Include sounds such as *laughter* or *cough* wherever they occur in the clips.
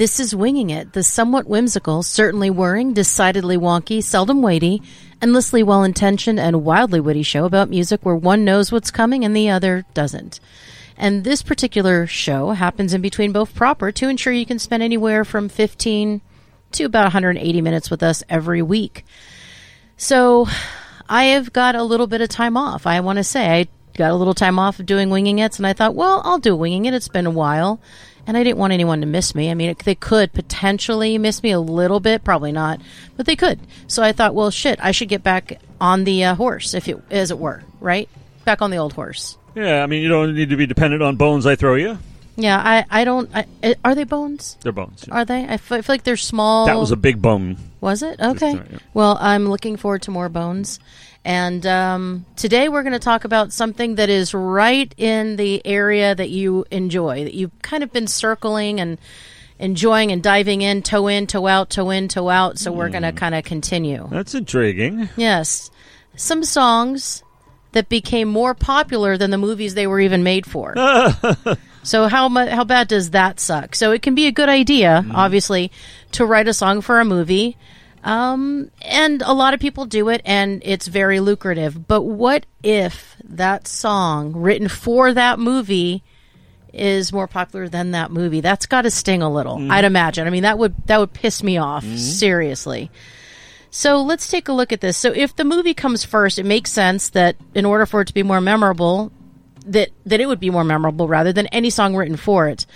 This is Winging It, the somewhat whimsical, certainly whirring, decidedly wonky, seldom weighty, endlessly well intentioned, and wildly witty show about music where one knows what's coming and the other doesn't. And this particular show happens in between both proper to ensure you can spend anywhere from 15 to about 180 minutes with us every week. So I have got a little bit of time off. I want to say I got a little time off of doing winging it, and I thought, well, I'll do winging it. It's been a while, and I didn't want anyone to miss me. I mean, they could potentially miss me a little bit, probably not, but they could. So I thought, well, shit, I should get back on the uh, horse, if it as it were, right? Back on the old horse. Yeah, I mean, you don't need to be dependent on bones I throw you. Yeah, I, I don't. I, are they bones? They're bones. yeah. Are they? I f- I feel like they're small. That was a big bone. Was it? Okay. right, yeah. Well, I'm looking forward to more bones. And um, today we're going to talk about something that is right in the area that you enjoy, that you've kind of been circling and enjoying and diving in, toe in, toe out, toe in, toe out. So we're Hmm. going to kind of continue. That's intriguing. Yes. Some songs that became more popular than the movies they were even made for. *laughs* so how mu- how bad does that suck? So it can be a good idea, mm-hmm. obviously, to write a song for a movie. Um, and a lot of people do it and it's very lucrative. But what if that song written for that movie is more popular than that movie? That's got to sting a little. Mm-hmm. I'd imagine. I mean, that would that would piss me off mm-hmm. seriously. So let's take a look at this. So if the movie comes first, it makes sense that in order for it to be more memorable, that that it would be more memorable rather than any song written for it.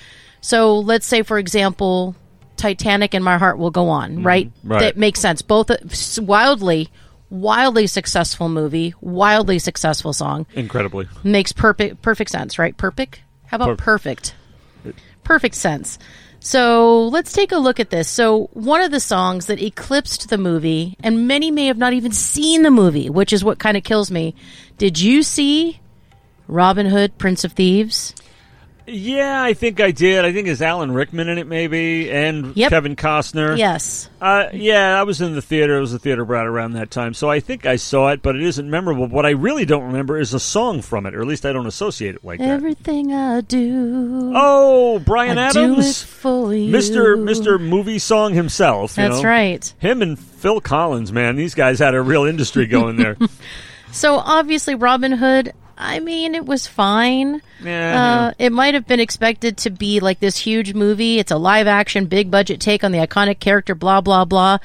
So let's say, for example, Titanic and My Heart Will Go On, right? right. That makes sense. Both uh, wildly, wildly successful movie, wildly successful song Incredibly. makes perfect perfect sense, right? Perfect. How about Per- perfect? Perfect sense. So let's take a look at this. So one of the songs that eclipsed the movie, and many may have not even seen the movie, which is what kind of kills me. Did you see Robin Hood, Prince of Thieves? Yeah, I think I did. I think it's Alan Rickman in it, maybe, and Yep. Kevin Costner. Yes. Uh, yeah, I was in the theater. It was a theater brat around that time, so I think I saw it, but it isn't memorable. What I really don't remember is a song from it, or at least I don't associate it like that. Everything I do, Oh, Bryan I Adams, Mister Mister Movie Song himself. you That's know? right. Him and Phil Collins, man, these guys had a real industry going there. *laughs* So obviously, Robin Hood. I mean, it was fine. Yeah, Uh, it might have been expected to be like this huge movie. It's a live action, big budget take on the iconic character, blah, blah, blah.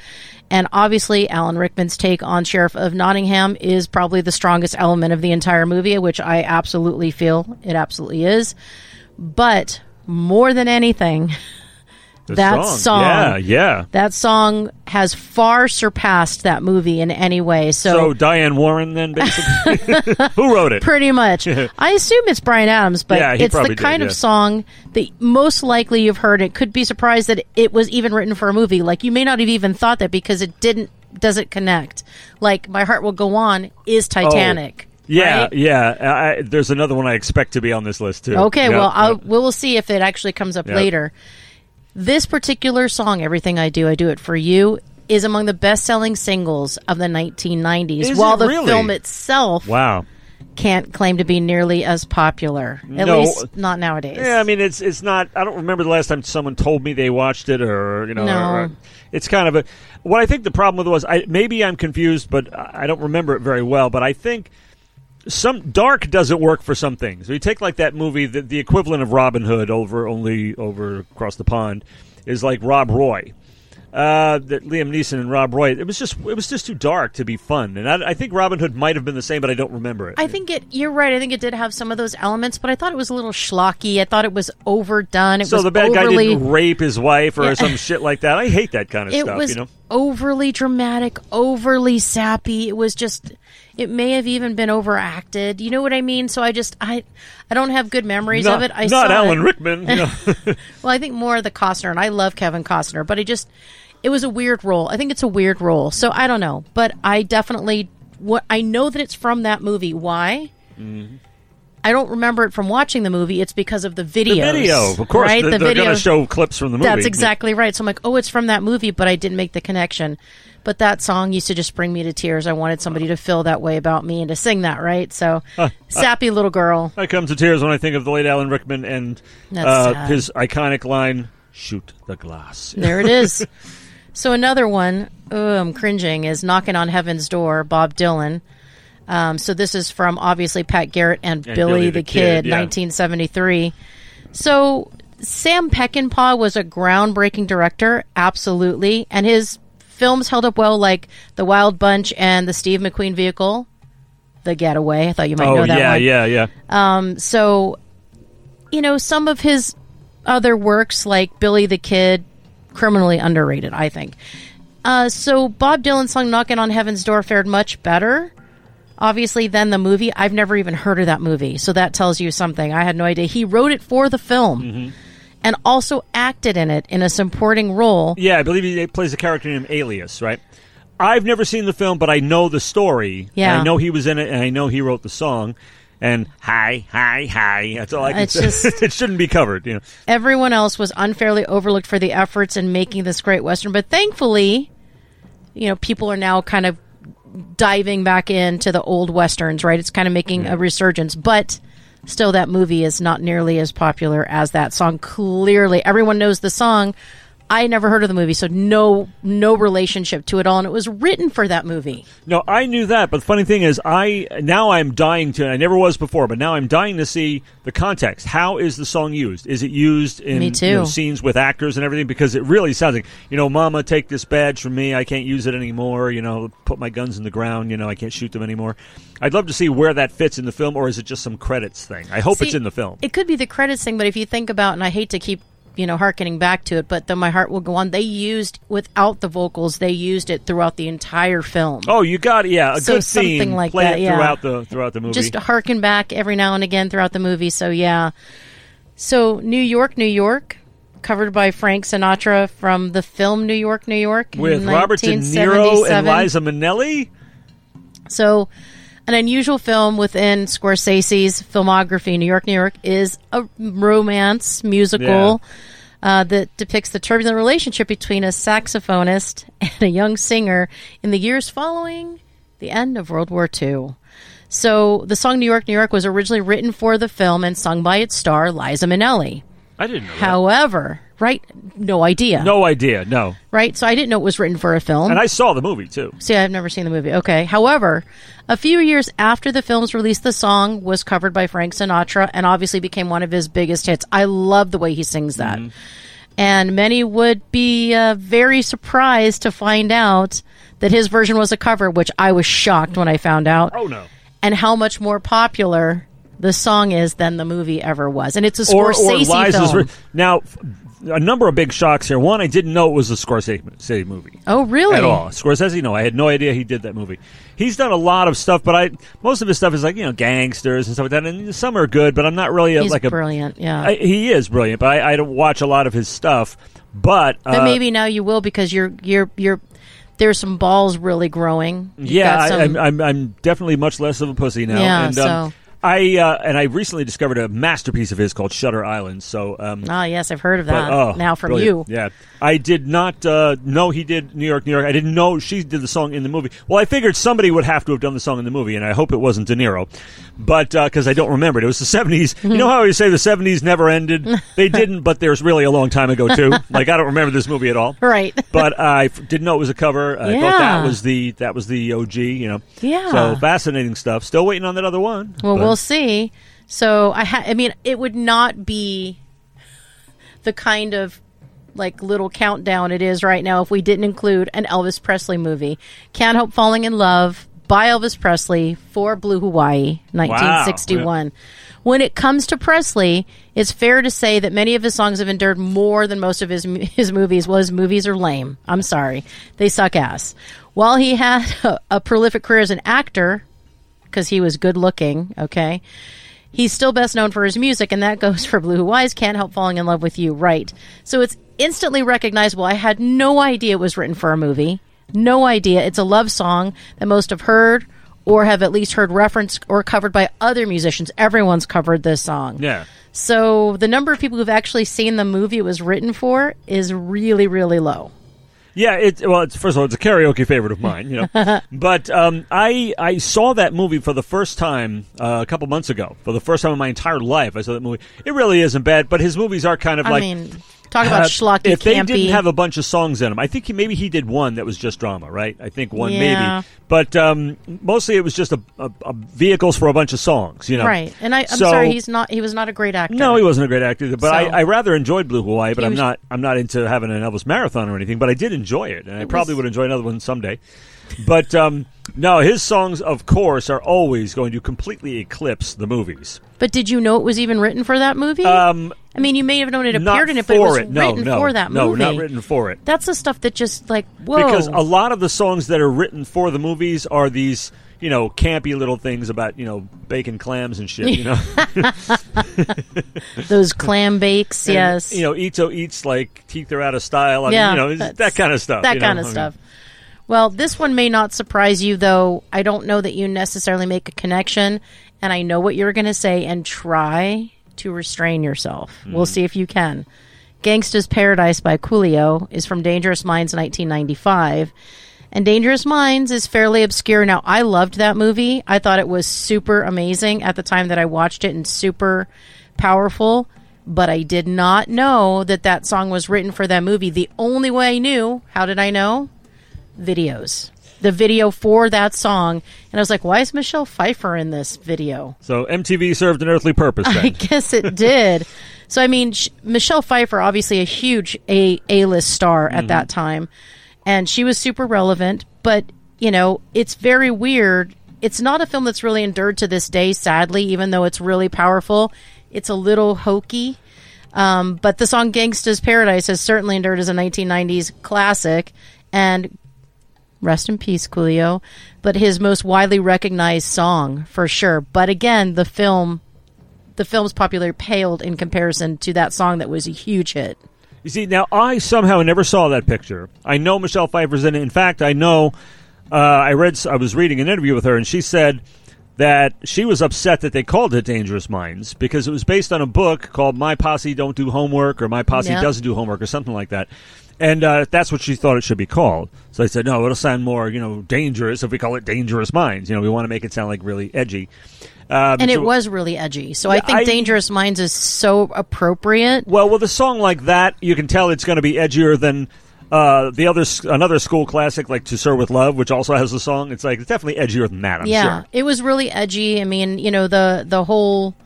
And obviously, Alan Rickman's take on Sheriff of Nottingham is probably the strongest element of the entire movie, which I absolutely feel it absolutely is. But more than anything, *laughs* that song. Yeah, yeah. that song has far surpassed that movie in any way. So Diane Warren, then basically, *laughs* *laughs* who wrote it? Pretty much. *laughs* I assume it's Bryan Adams, but Yeah, it's the did, kind yeah. of song that most likely you've heard. It could be surprised that it was even written for a movie. Like you may not have even thought that because it didn't doesn't connect. Like My Heart Will Go On is oh, Titanic. Yeah, right? yeah. I, there's another one I expect to be on this list too. Okay, Yep, well, I'll, yep. we'll see if it actually comes up Yep. later. This particular song, "Everything I Do, I Do It for You," is among the best-selling singles of the 1990s. Is while it the really? film itself wow. can't claim to be nearly as popular, at No. least not nowadays. Yeah, I mean, it's it's not. I don't remember the last time someone told me they watched it, or you know, No. or- or- it's kind of a. What I think the problem with it was, I maybe I'm confused, but I I don't remember it very well. But I think some dark doesn't work for some things. You take like that movie, the, the equivalent of Robin Hood over only over across the pond, is like Rob Roy. Uh, that Liam Neeson and Rob Roy. It was just it was just too dark to be fun, and I, I think Robin Hood might have been the same, but I don't remember it. I think it. You're right. I think it did have some of those elements, but I thought it was a little schlocky. I thought it was overdone. It so was the bad overly, guy didn't rape his wife or Yeah. some shit like that. I hate that kind of It stuff. was you know, overly dramatic, overly sappy. It was just. It may have even been overacted. You know what I mean? So I just I I don't have good memories not, of it. I not Alan it. Rickman. *laughs* *laughs* Well, I think more of the Costner, and I love Kevin Costner, but I just it was a weird role. I think it's a weird role, so I don't know, but I definitely what I know that it's from that movie. Why? Mm-hmm. I don't remember it from watching the movie. It's because of the videos. the video, of course, right? they're, the they're video. going to show clips from the movie. That's exactly right. So I'm like, oh, it's from that movie, but I didn't make the connection. But that song used to just bring me to tears. I wanted somebody to feel that way about me and to sing that, right? So, *laughs* sappy little girl. I come to tears when I think of the late Alan Rickman and uh, his iconic line, shoot the glass. *laughs* There it is. so another one, oh, I'm cringing, is Knocking on Heaven's Door, Bob Dylan. Um, so this is from obviously Pat Garrett and, And Billy, Billy the, the Kid, Kid, yeah. 1973. So Sam Peckinpah was a groundbreaking director, absolutely, and his films held up well, like The Wild Bunch and the Steve McQueen vehicle, The Getaway. I thought you might Oh know that yeah, one. yeah, yeah. Um, so, you know, some of his other works, like Billy the Kid, criminally underrated, I think. Uh, so Bob Dylan's song "Knocking on Heaven's Door" fared much better, obviously, then the movie. I've never even heard of that movie, so that tells you something. I had no idea. He wrote it for the film, mm-hmm. and also acted in it in a supporting role. Yeah, I believe he plays a character named Alias, right? I've never seen the film, but I know the story. Yeah. I know he was in it, and I know he wrote the song. And hi, hi, hi. That's all I can It's say. just- *laughs* it shouldn't be covered, you know. everyone else was unfairly overlooked for the efforts in making this great western but thankfully you know people are now kind of diving back into the old westerns right? It's kind of making a resurgence but still that movie is not nearly as popular as that song. Clearly everyone knows the song i never heard of the movie so no no relationship to it all and it was written for that movie No, I knew that, but the funny thing is, I now I'm dying to. I never was before, but now I'm dying to see the context. How is the song used? Is it used in you know, scenes with actors and everything? Because it really sounds like you know, Mama, take this badge from me. I can't use it anymore. You know, put my guns in the ground. You know, I can't shoot them anymore. I'd love to see where that fits in the film, or is it just some credits thing? I hope it's in the film. It could be the credits thing, but if you think about, and I hate to keep you know harkening back to it, but then my heart will go on. They used without the vocals, they used it throughout the entire film. oh, you got it. Yeah, a So good something theme. like Play that, yeah. throughout the throughout the movie. Just harken back every now and again throughout the movie. So yeah. So New York, New York, covered by Frank Sinatra from the film New York, New York in with Robert De Niro and Liza Minnelli. So, an unusual film within Scorsese's filmography, New York, New York, is a romance musical uh, that depicts the turbulent relationship between a saxophonist *laughs* and a young singer in the years following the end of World War II. So, the song New York, New York was originally written for the film and sung by its star, Liza Minnelli. I didn't know. that. However, right? No idea. No idea. No, Right? So, I didn't know it was written for a film. and I saw the movie too. See, I've never seen the movie. Okay. However, a few years after the film's release, the song was covered by Frank Sinatra and obviously became one of his biggest hits. I love the way he sings that. And many would be uh, very surprised to find out that his version was a cover, which I was shocked when I found out, Oh no. and how much more popular the song is than the movie ever was. And it's a or, or Liza's. film. Re- now, a number of big shocks here. One, I didn't know it was a Scorsese movie. oh, really? At all, Scorsese? No, I had no idea he did that movie. He's done a lot of stuff, but I most of his stuff is like you know gangsters and stuff like that. And some are good, but I'm not really a, He's like a. brilliant. Yeah. I, he is brilliant, but I, I don't watch a lot of his stuff. But, uh, But maybe now you will because you're you're you're there's some balls really growing. You've yeah, got I, some- I'm, I'm I'm definitely much less of a pussy now. Yeah, and, um, so- I uh, and I recently discovered a masterpiece of his called Shutter Island. So um, Ah, yes, I've heard of that. But, oh, now from brilliant. you. Yeah. I did not uh, know he did New York, New York. I didn't know she did the song in the movie. Well, I figured somebody would have to have done the song in the movie, and I hope it wasn't De Niro. But because I don't remember it. It was the 70s. You know how you say the 70s never ended? *laughs* They didn't, but there's really a long time ago, too. *laughs* like, I don't remember this movie at all. Right. *laughs* But I f- didn't know it was a cover. I thought that was the that was the OG. You know, Yeah. So fascinating stuff. Still waiting on that other one. Well, but- we'll see. So I ha- I mean, it would not be the kind of like little countdown it is right now if we didn't include an Elvis Presley movie. Can't Help Falling in Love by Elvis Presley for Blue Hawaii, 1961. When it comes to Presley, it's fair to say that many of his songs have endured more than most of his *laughs* his movies. Well, his movies are lame. I'm sorry, they suck ass. While he had a, *laughs* a prolific career as an actor, because he was good looking, okay. He's still best known for his music, and that goes for Blue Hawaii's Can't Help Falling in Love with You, right? So it's instantly recognizable. I had no idea it was written for a movie. No idea. It's a love song that most have heard or have at least heard referenced or covered by other musicians. Everyone's covered this song. Yeah. So the number of people who've actually seen the movie it was written for is really, really low. Yeah, it well, it's, first of all, it's a karaoke favorite of mine, you know. *laughs* but um, I I saw that movie for the first time uh, a couple months ago. For the first time in my entire life, I saw that movie. It really isn't bad, but his movies are kind of I like mean, Talk about Uh, schlocky, if they campy. didn't have a bunch of songs in them, I think he, maybe he did one that was just drama, right? I think one Yeah. maybe, but um, mostly it was just a, a, a vehicles for a bunch of songs, you know. right, and I, I'm So- sorry, he's not. He was not a great actor. No, he wasn't a great actor, but So- I, I rather enjoyed Blue Hawaii. But I'm was- not I'm not into having an Elvis marathon or anything. But I did enjoy it, and I probably was- would enjoy another one someday. *laughs* But um, no, his songs, of course, are always going to completely eclipse the movies. But did you know it was even written for that movie? Um, I mean, you may have known it appeared in it, but it was it. No, written no, for that no, movie. No, not written for it. That's the stuff that just like whoa. Because a lot of the songs that are written for the movies are these, you know, campy little things about, you know, bacon clams and shit, you know. *laughs* *laughs* those clam bakes, And, yes, You know, Ito eats like teeth are out of style. I Yeah, mean, you know, that kind of stuff. that you know? kind of I mean, stuff. Well, this one may not surprise you, though. I don't know that you necessarily make a connection, and I know what you're going to say, and try to restrain yourself. Hmm. We'll see if you can. Gangsta's Paradise by Coolio is from Dangerous Minds 1995. And Dangerous Minds is fairly obscure. Now, I loved that movie. I thought it was super amazing at the time that I watched it and super powerful. But I did not know that that song was written for that movie. The only way I knew, how did I know? Videos. The video for that song. And I was like, why is Michelle Pfeiffer in this video? So MTV served an earthly purpose I *laughs* guess it did. So I mean, sh- Michelle Pfeiffer, obviously a huge a a list star at that time, and she was super relevant. But you know, it's very weird. It's not a film that's really endured to this day, sadly. Even though it's really powerful, it's a little hokey. Um, but the song "Gangsta's Paradise" has certainly endured as a 1990s classic, and rest in peace, Coolio. But his most widely recognized song for sure. But again, the film the film's popularity paled in comparison to that song that was a huge hit. You see, now I somehow never saw that picture. I know Michelle Pfeiffer's in it. In fact, I know uh, I read I was reading an interview with her, and she said that she was upset that they called it Dangerous Minds because it was based on a book called My Posse Don't Do Homework or My Posse Yeah. Doesn't Do Homework or something like that. And uh, that's what she thought it should be called. So I said, no, it'll sound more, you know, dangerous if we call it Dangerous Minds. You know, we want to make it sound like really edgy. Um, And it so- was really edgy. So I think I- Dangerous Minds is so appropriate. Well, with a song like that, you can tell it's going to be edgier than uh, the other another school classic like "To Sir with Love," which also has a song. It's like it's definitely edgier than that. I'm yeah, sure. it was really edgy. I mean, you know, the the whole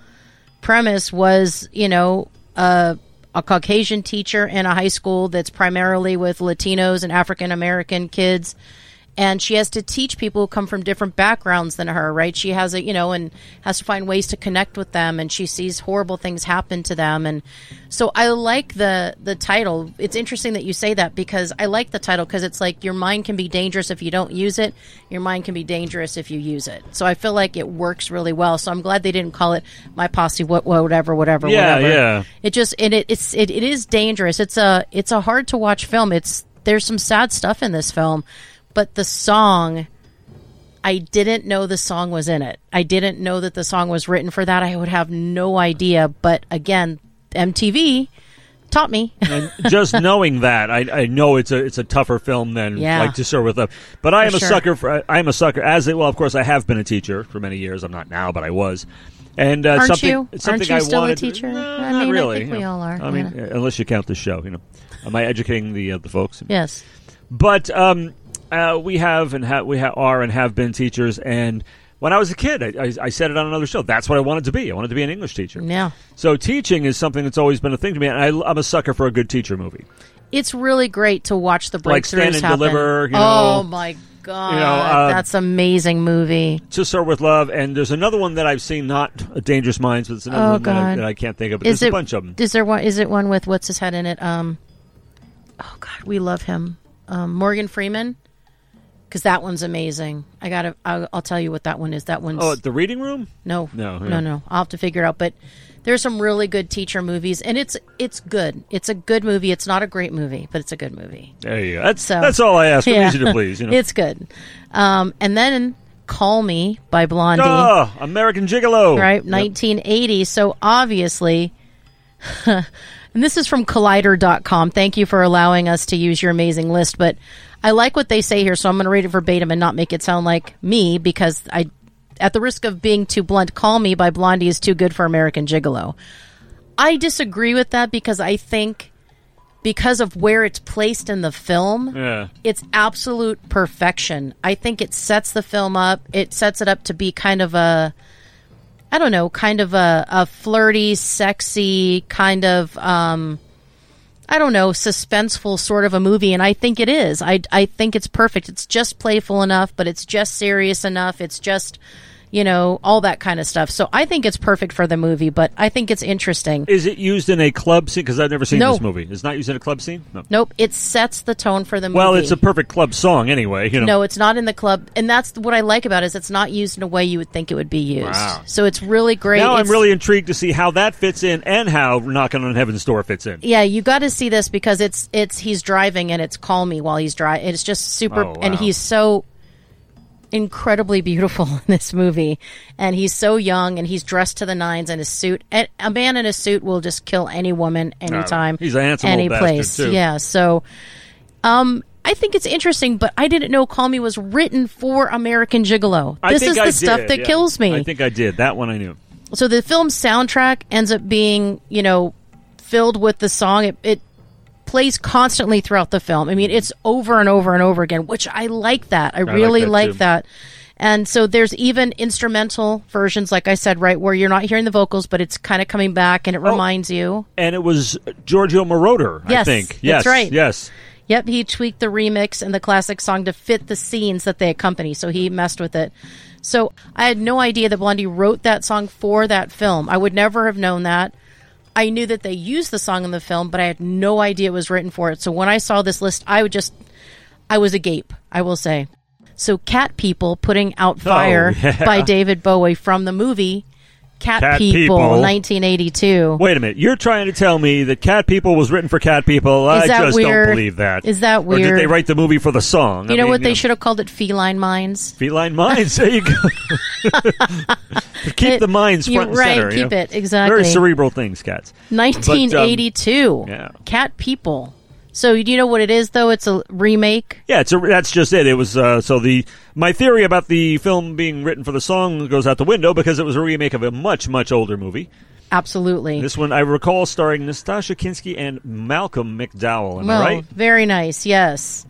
premise was, you know, a a Caucasian teacher in a high school that's primarily with Latinos and African American kids. And she has to teach people who come from different backgrounds than her, right? She has a, you know, and has to find ways to connect with them, and she sees horrible things happen to them, and so I like the the title. It's interesting that you say that because I like the title because it's like your mind can be dangerous if you don't use it. Your mind can be dangerous if you use it. So I feel like it works really well. So I'm glad they didn't call it my posse, what, whatever, whatever, Yeah, whatever. yeah. It just and it, it's it, it is dangerous. It's a it's a hard to watch film. It's there's some sad stuff in this film, but the song. I didn't know the song was in it. I didn't know that the song was written for that. I would have no idea. But again, MTV taught me. *laughs* and just knowing that, I, I know it's a it's a tougher film than Yeah. like "To Sir with Love." But I am For a sure. sucker for I am a sucker as a, well. Of course, I have been a teacher for many years. I'm not now, but I was. And uh, Aren't something, you? something Aren't you I still a teacher? No, I not mean, I really. think you we all are, I mean, yeah. unless you count the show, you know. Am I educating the uh, the folks? yes. But um, uh, we have and ha- we ha- are and have been teachers. And when I was a kid, I, I, I said it on another show. That's what I wanted to be. I wanted to be an English teacher. Yeah. So teaching is something that's always been a thing to me. And I, I'm a sucker for a good teacher movie. It's really great to watch the breakthroughs Like Stand and happen. Deliver, you oh my god, You know, uh, that's amazing movie. To Sir with Love, and there's another one that I've seen, not Dangerous Minds, but it's another Oh, one that I, that I can't think of. But Is there's it a bunch of them. Is there one? Is it one with what's his head in it? Um, oh god, we love him. Um, Morgan Freeman, because that one's amazing. I gotta. I'll, I'll tell you what that one is. That one's Oh, the reading room. no, No, yeah. no, no. I'll have to figure it out. But there's some really good teacher movies, and it's it's good. It's a good movie. It's not a great movie, but it's a good movie. There you go. That's So- that's all I ask. Yeah. easy to please. You *laughs* know. It's good. Um, and then Call Me by Blondie. oh, American Gigolo. right? Yep. 1980. So obviously, *laughs* and this is from collider.com. Thank you for allowing us to use your amazing list. But I like what they say here, so I'm going to read it verbatim and not make it sound like me because I, at the risk of being too blunt, Call Me by Blondie is too good for American Gigolo. I disagree with that because I think because of where it's placed in the film, Yeah. it's absolute perfection. I think it sets the film up. It sets it up to be kind of a, I don't know, kind of a, a flirty, sexy, kind of, um, I don't know, suspenseful sort of a movie, and I think it is. I I think it's perfect. It's just playful enough, but it's just serious enough. It's just, you know, all that kind of stuff. So I think it's perfect for the movie. But I think it's interesting. Is it used in a club scene? Because I've never seen No. this movie. It's not used in a club scene. No. Nope, it sets the tone for the movie. Well, it's a perfect club song anyway. You know. No, it's not in the club, and that's what I like about it. Is it's not used in a way you would think it would be used. Wow. So it's really great. now I'm really intrigued to see how that fits in and how Knocking on Heaven's Door fits in. yeah, you got to see this because it's it's he's driving and it's call me while he's driving. It's just super, Oh, and he's so incredibly beautiful *laughs* in this movie, and he's so young and he's dressed to the nines in his suit. And a man in a suit will just kill any woman, anytime, he's a handsome any place. Yeah, so. Um, I think it's interesting, but I didn't know "Call Me" was written for American Gigolo. This is the I stuff did, that yeah. kills me I think I did. That one I knew. so the film's soundtrack ends up being you know filled with the song it, it plays constantly throughout the film i mean it's over and over and over again which i like that i, like really that, like that and so there's even instrumental versions like i said right where you're not hearing the vocals but it's kind of coming back and it oh, reminds you And it was Giorgio Moroder, I think. Yes, that's Yes, right. Yes. Yep, he tweaked the remix and the classic song to fit the scenes that they accompany, so he messed with it. So I had no idea that Blondie wrote that song for that film. I would never have known that. I knew that they used the song in the film, but I had no idea it was written for it. So when I saw this list, I would just, I was agape, I will say. So Cat People putting out oh, Fire Oh, *laughs* yeah. by David Bowie from the movie Cat, Cat People, People. 1982. Wait a minute. You're trying to tell me that Cat People was written for Cat People. I Is that just weird? don't believe that. Is that Or did they write the movie for the song? You know what they should have called it? Feline Minds. Feline minds. *laughs* There you go. *laughs* keep It- the minds you- front and right, center. you keep know. it, exactly. Very cerebral things, cats. 1982. um, yeah. Cat People. So do you know what it is though? It's a remake. Yeah, it's a, that's just it. It was uh, so the my theory about the film being written for the song goes out the window because it was a remake of a much much older movie. Absolutely. This one I recall starring Nastassja Kinski and Malcolm McDowell. Am well, I right? very nice. Yes.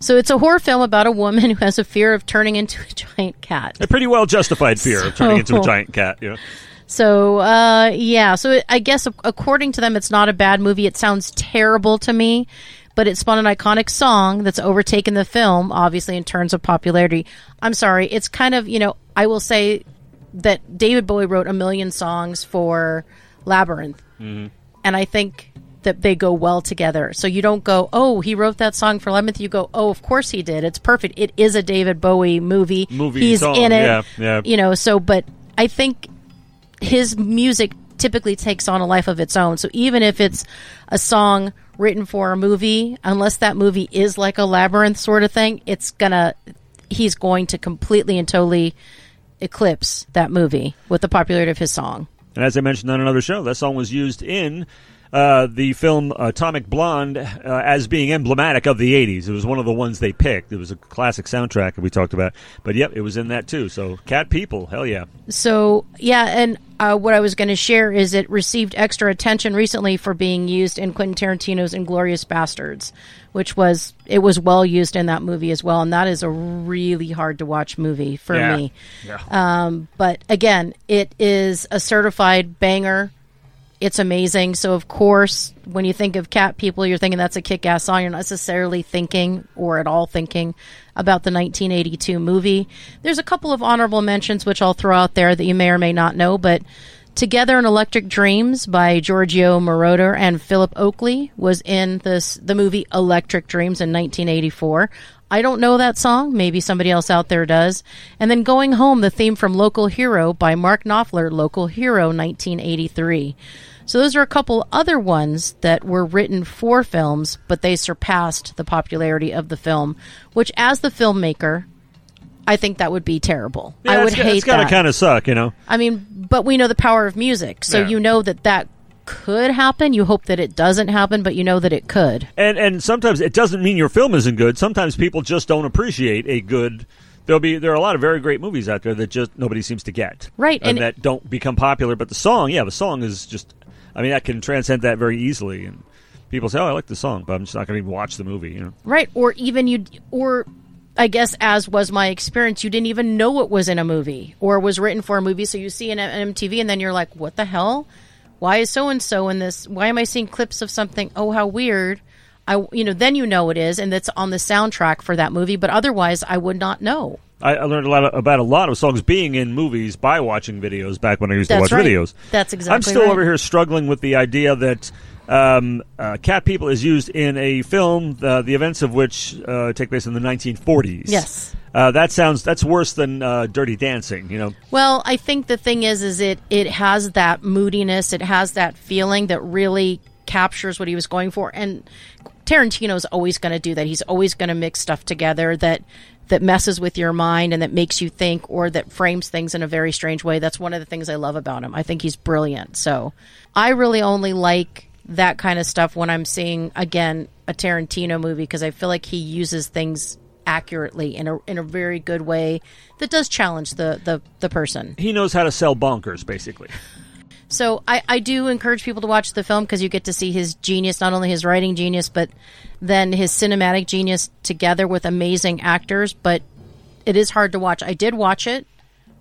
So it's a horror film about a woman *laughs* who has a fear of turning into a giant cat. A pretty well justified fear of turning into a giant cat. Yeah. So, uh, yeah. So it, I guess according to them, it's not a bad movie. It sounds terrible to me, but it spawned an iconic song that's overtaken the film, obviously in terms of popularity. I'm sorry. It's kind of, you know, I will say that David Bowie wrote a million songs for Labyrinth. And I think that they go well together. So you don't go, oh, he wrote that song for Labyrinth. You go, oh, of course he did. It's perfect. It is a David Bowie movie. Movie He's song, in it. yeah, yeah. You know, so, but I think his music typically takes on a life of its own. So even if it's a song written for a movie, unless that movie is like a labyrinth sort of thing, it's gonna he's going to completely and totally eclipse that movie with the popularity of his song. And as I mentioned on another show, that song was used in uh, the film Atomic Blonde uh, as being emblematic of the 80s. It was one of the ones they picked. It was a classic soundtrack that we talked about. But yep, it was in that too. So, Cat People, hell yeah. So yeah, and uh, what I was going to share is it received extra attention recently for being used in Quentin Tarantino's *Inglourious Basterds*, which was it was well used in that movie as well, and that is a really hard to watch movie for Yeah. me. Yeah. Um, but again, it is a certified banger. It's amazing. So of course, when you think of Cat People, you're thinking that's a kick-ass song. You're not necessarily thinking or at all thinking about the 1982 movie. There's a couple of honorable mentions which I'll throw out there that you may or may not know, but Together in Electric Dreams by Giorgio Moroder and Philip Oakey was in this the movie Electric Dreams in 1984. I don't know that song. Maybe somebody else out there does. And then Going Home, the theme from Local Hero by Mark Knopfler, Local Hero 1983. So those are a couple other ones that were written for films, but they surpassed the popularity of the film, which as the filmmaker, I think that would be terrible. Yeah, I would it's, hate It's got to that. kind of suck, you know? I mean, but we know the power of music, so Yeah. you know that that could happen. You hope that it doesn't happen, but you know that it could. And and sometimes it doesn't mean your film isn't good. Sometimes people just don't appreciate a good. There'll be there are a lot of very great movies out there that just nobody seems to get. Right, and, and- that don't become popular. But the song, yeah, the song is just. I mean, that can transcend that very easily. And people say, "Oh, I like the song," but I'm just not going to even watch the movie. You know, Right. Or even you, or I guess as was my experience, you didn't even know it was in a movie or was written for a movie. So you see an an MTV and then you're like, what the hell? Why is so and so in this? Why am I seeing clips of something? Oh, how weird. I, you know, then you know it is, and that's on the soundtrack for that movie. But otherwise, I would not know. I, I learned a lot about a lot of songs being in movies by watching videos back when I used to watch right. videos. That's exactly I'm still right. over here struggling with the idea that um, uh, Cat People is used in a film, uh, the events of which uh, take place in the 1940s. Yes. Uh, that sounds that's worse than uh, Dirty Dancing. You know, Well, I think the thing is, is it it has that moodiness, it has that feeling that really captures what he was going for, and Tarantino's always going to do that. He's always going to mix stuff together that that messes with your mind and that makes you think, or that frames things in a very strange way. That's one of the things I love about him. I think he's brilliant. So I really only like that kind of stuff when I'm seeing again a Tarantino movie because I feel like he uses things accurately in a in a very good way that does challenge the the, the person. he knows how to sell bonkers, basically. So I, I do encourage people to watch the film because you get to see his genius, not only his writing genius, but then his cinematic genius together with amazing actors. But it is hard to watch. I did watch it,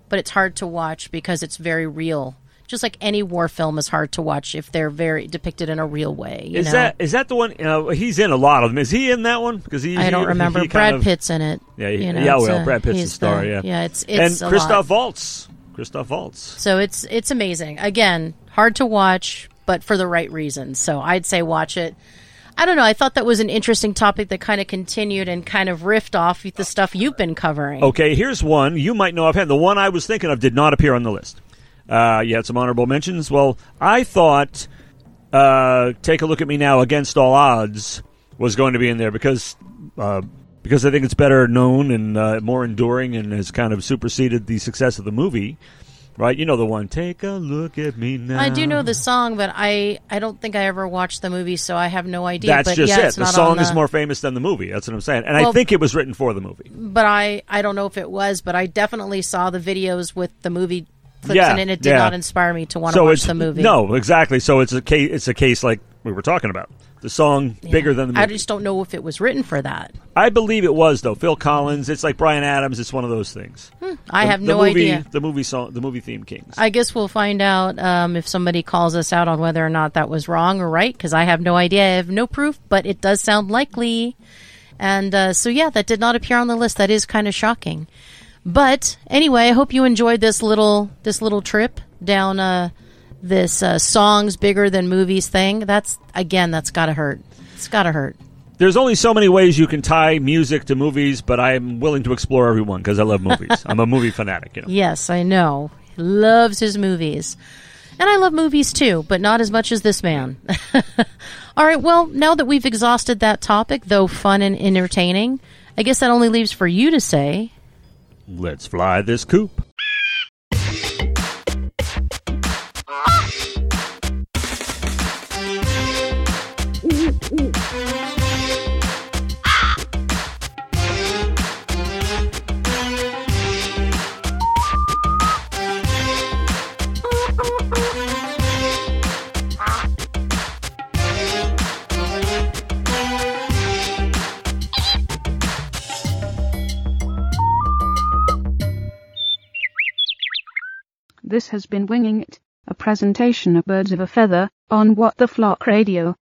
but it's hard to watch because it's very real. Just like any war film is hard to watch if they're very depicted in a real way. You Is know? that is that the one? Uh, he's in a lot of them. Is he in that one? Because he, I don't he- remember. he Brad of- Pitt's in it. Yeah, he- you know, yeah. Well, a- Brad Pitt's the he's star. yeah, yeah. It's it's and a Christoph lot. Waltz. Christoph Waltz. So it's it's amazing. Again, hard to watch, but for the right reasons. So I'd say watch it. I don't know. I thought that was an interesting topic that kind of continued and kind of riffed off the stuff you've been covering. Okay, here's one you might know offhand. The one I was thinking of did not appear on the list. Uh, you had some honorable mentions. Well, I thought uh, "Take a Look at Me Now" against all odds was going to be in there because uh, because I think it's better known and uh, more enduring and has kind of superseded the success of the movie. Right? You know the one. Take a look at me now. I do know the song, but I I don't think I ever watched the movie, so I have no idea. That's but just yeah, it. The song the, is more famous than the movie. That's what I'm saying. And I think it was written for the movie. But I I don't know if it was, but I definitely saw the videos with the movie clips Yeah, in it. and It did yeah. not inspire me to want to so watch the movie. no exactly. So it's a case. It's a case like we were talking about. The song bigger than the movie. I just don't know if it was written for that. I believe it was though. Phil Collins. It's like Bryan Adams. It's one of those things. I The- have no movie, idea. The movie song. The movie theme Kings. I guess we'll find out um, if somebody calls us out on whether or not that was wrong or right, because I have no idea. I have no proof, but it does sound likely. And uh, so, yeah, that did not appear on the list. That is kind of shocking. But anyway, I hope you enjoyed this little this little trip down uh, this uh, songs bigger than movies thing. That's again, that's gotta hurt. It's gotta hurt. There's only so many ways you can tie music to movies, but I'm willing to explore every one because I love movies. I'm a movie fanatic. You know. *laughs* Yes, I know. He loves his movies. And I love movies too, but not as much as this man. *laughs* All right, well, now that we've exhausted that topic, though fun and entertaining, I guess that only leaves for you to say. Let's fly this coop. This has been Winging It, a presentation of Birds of a Feather on What the Flock Radio.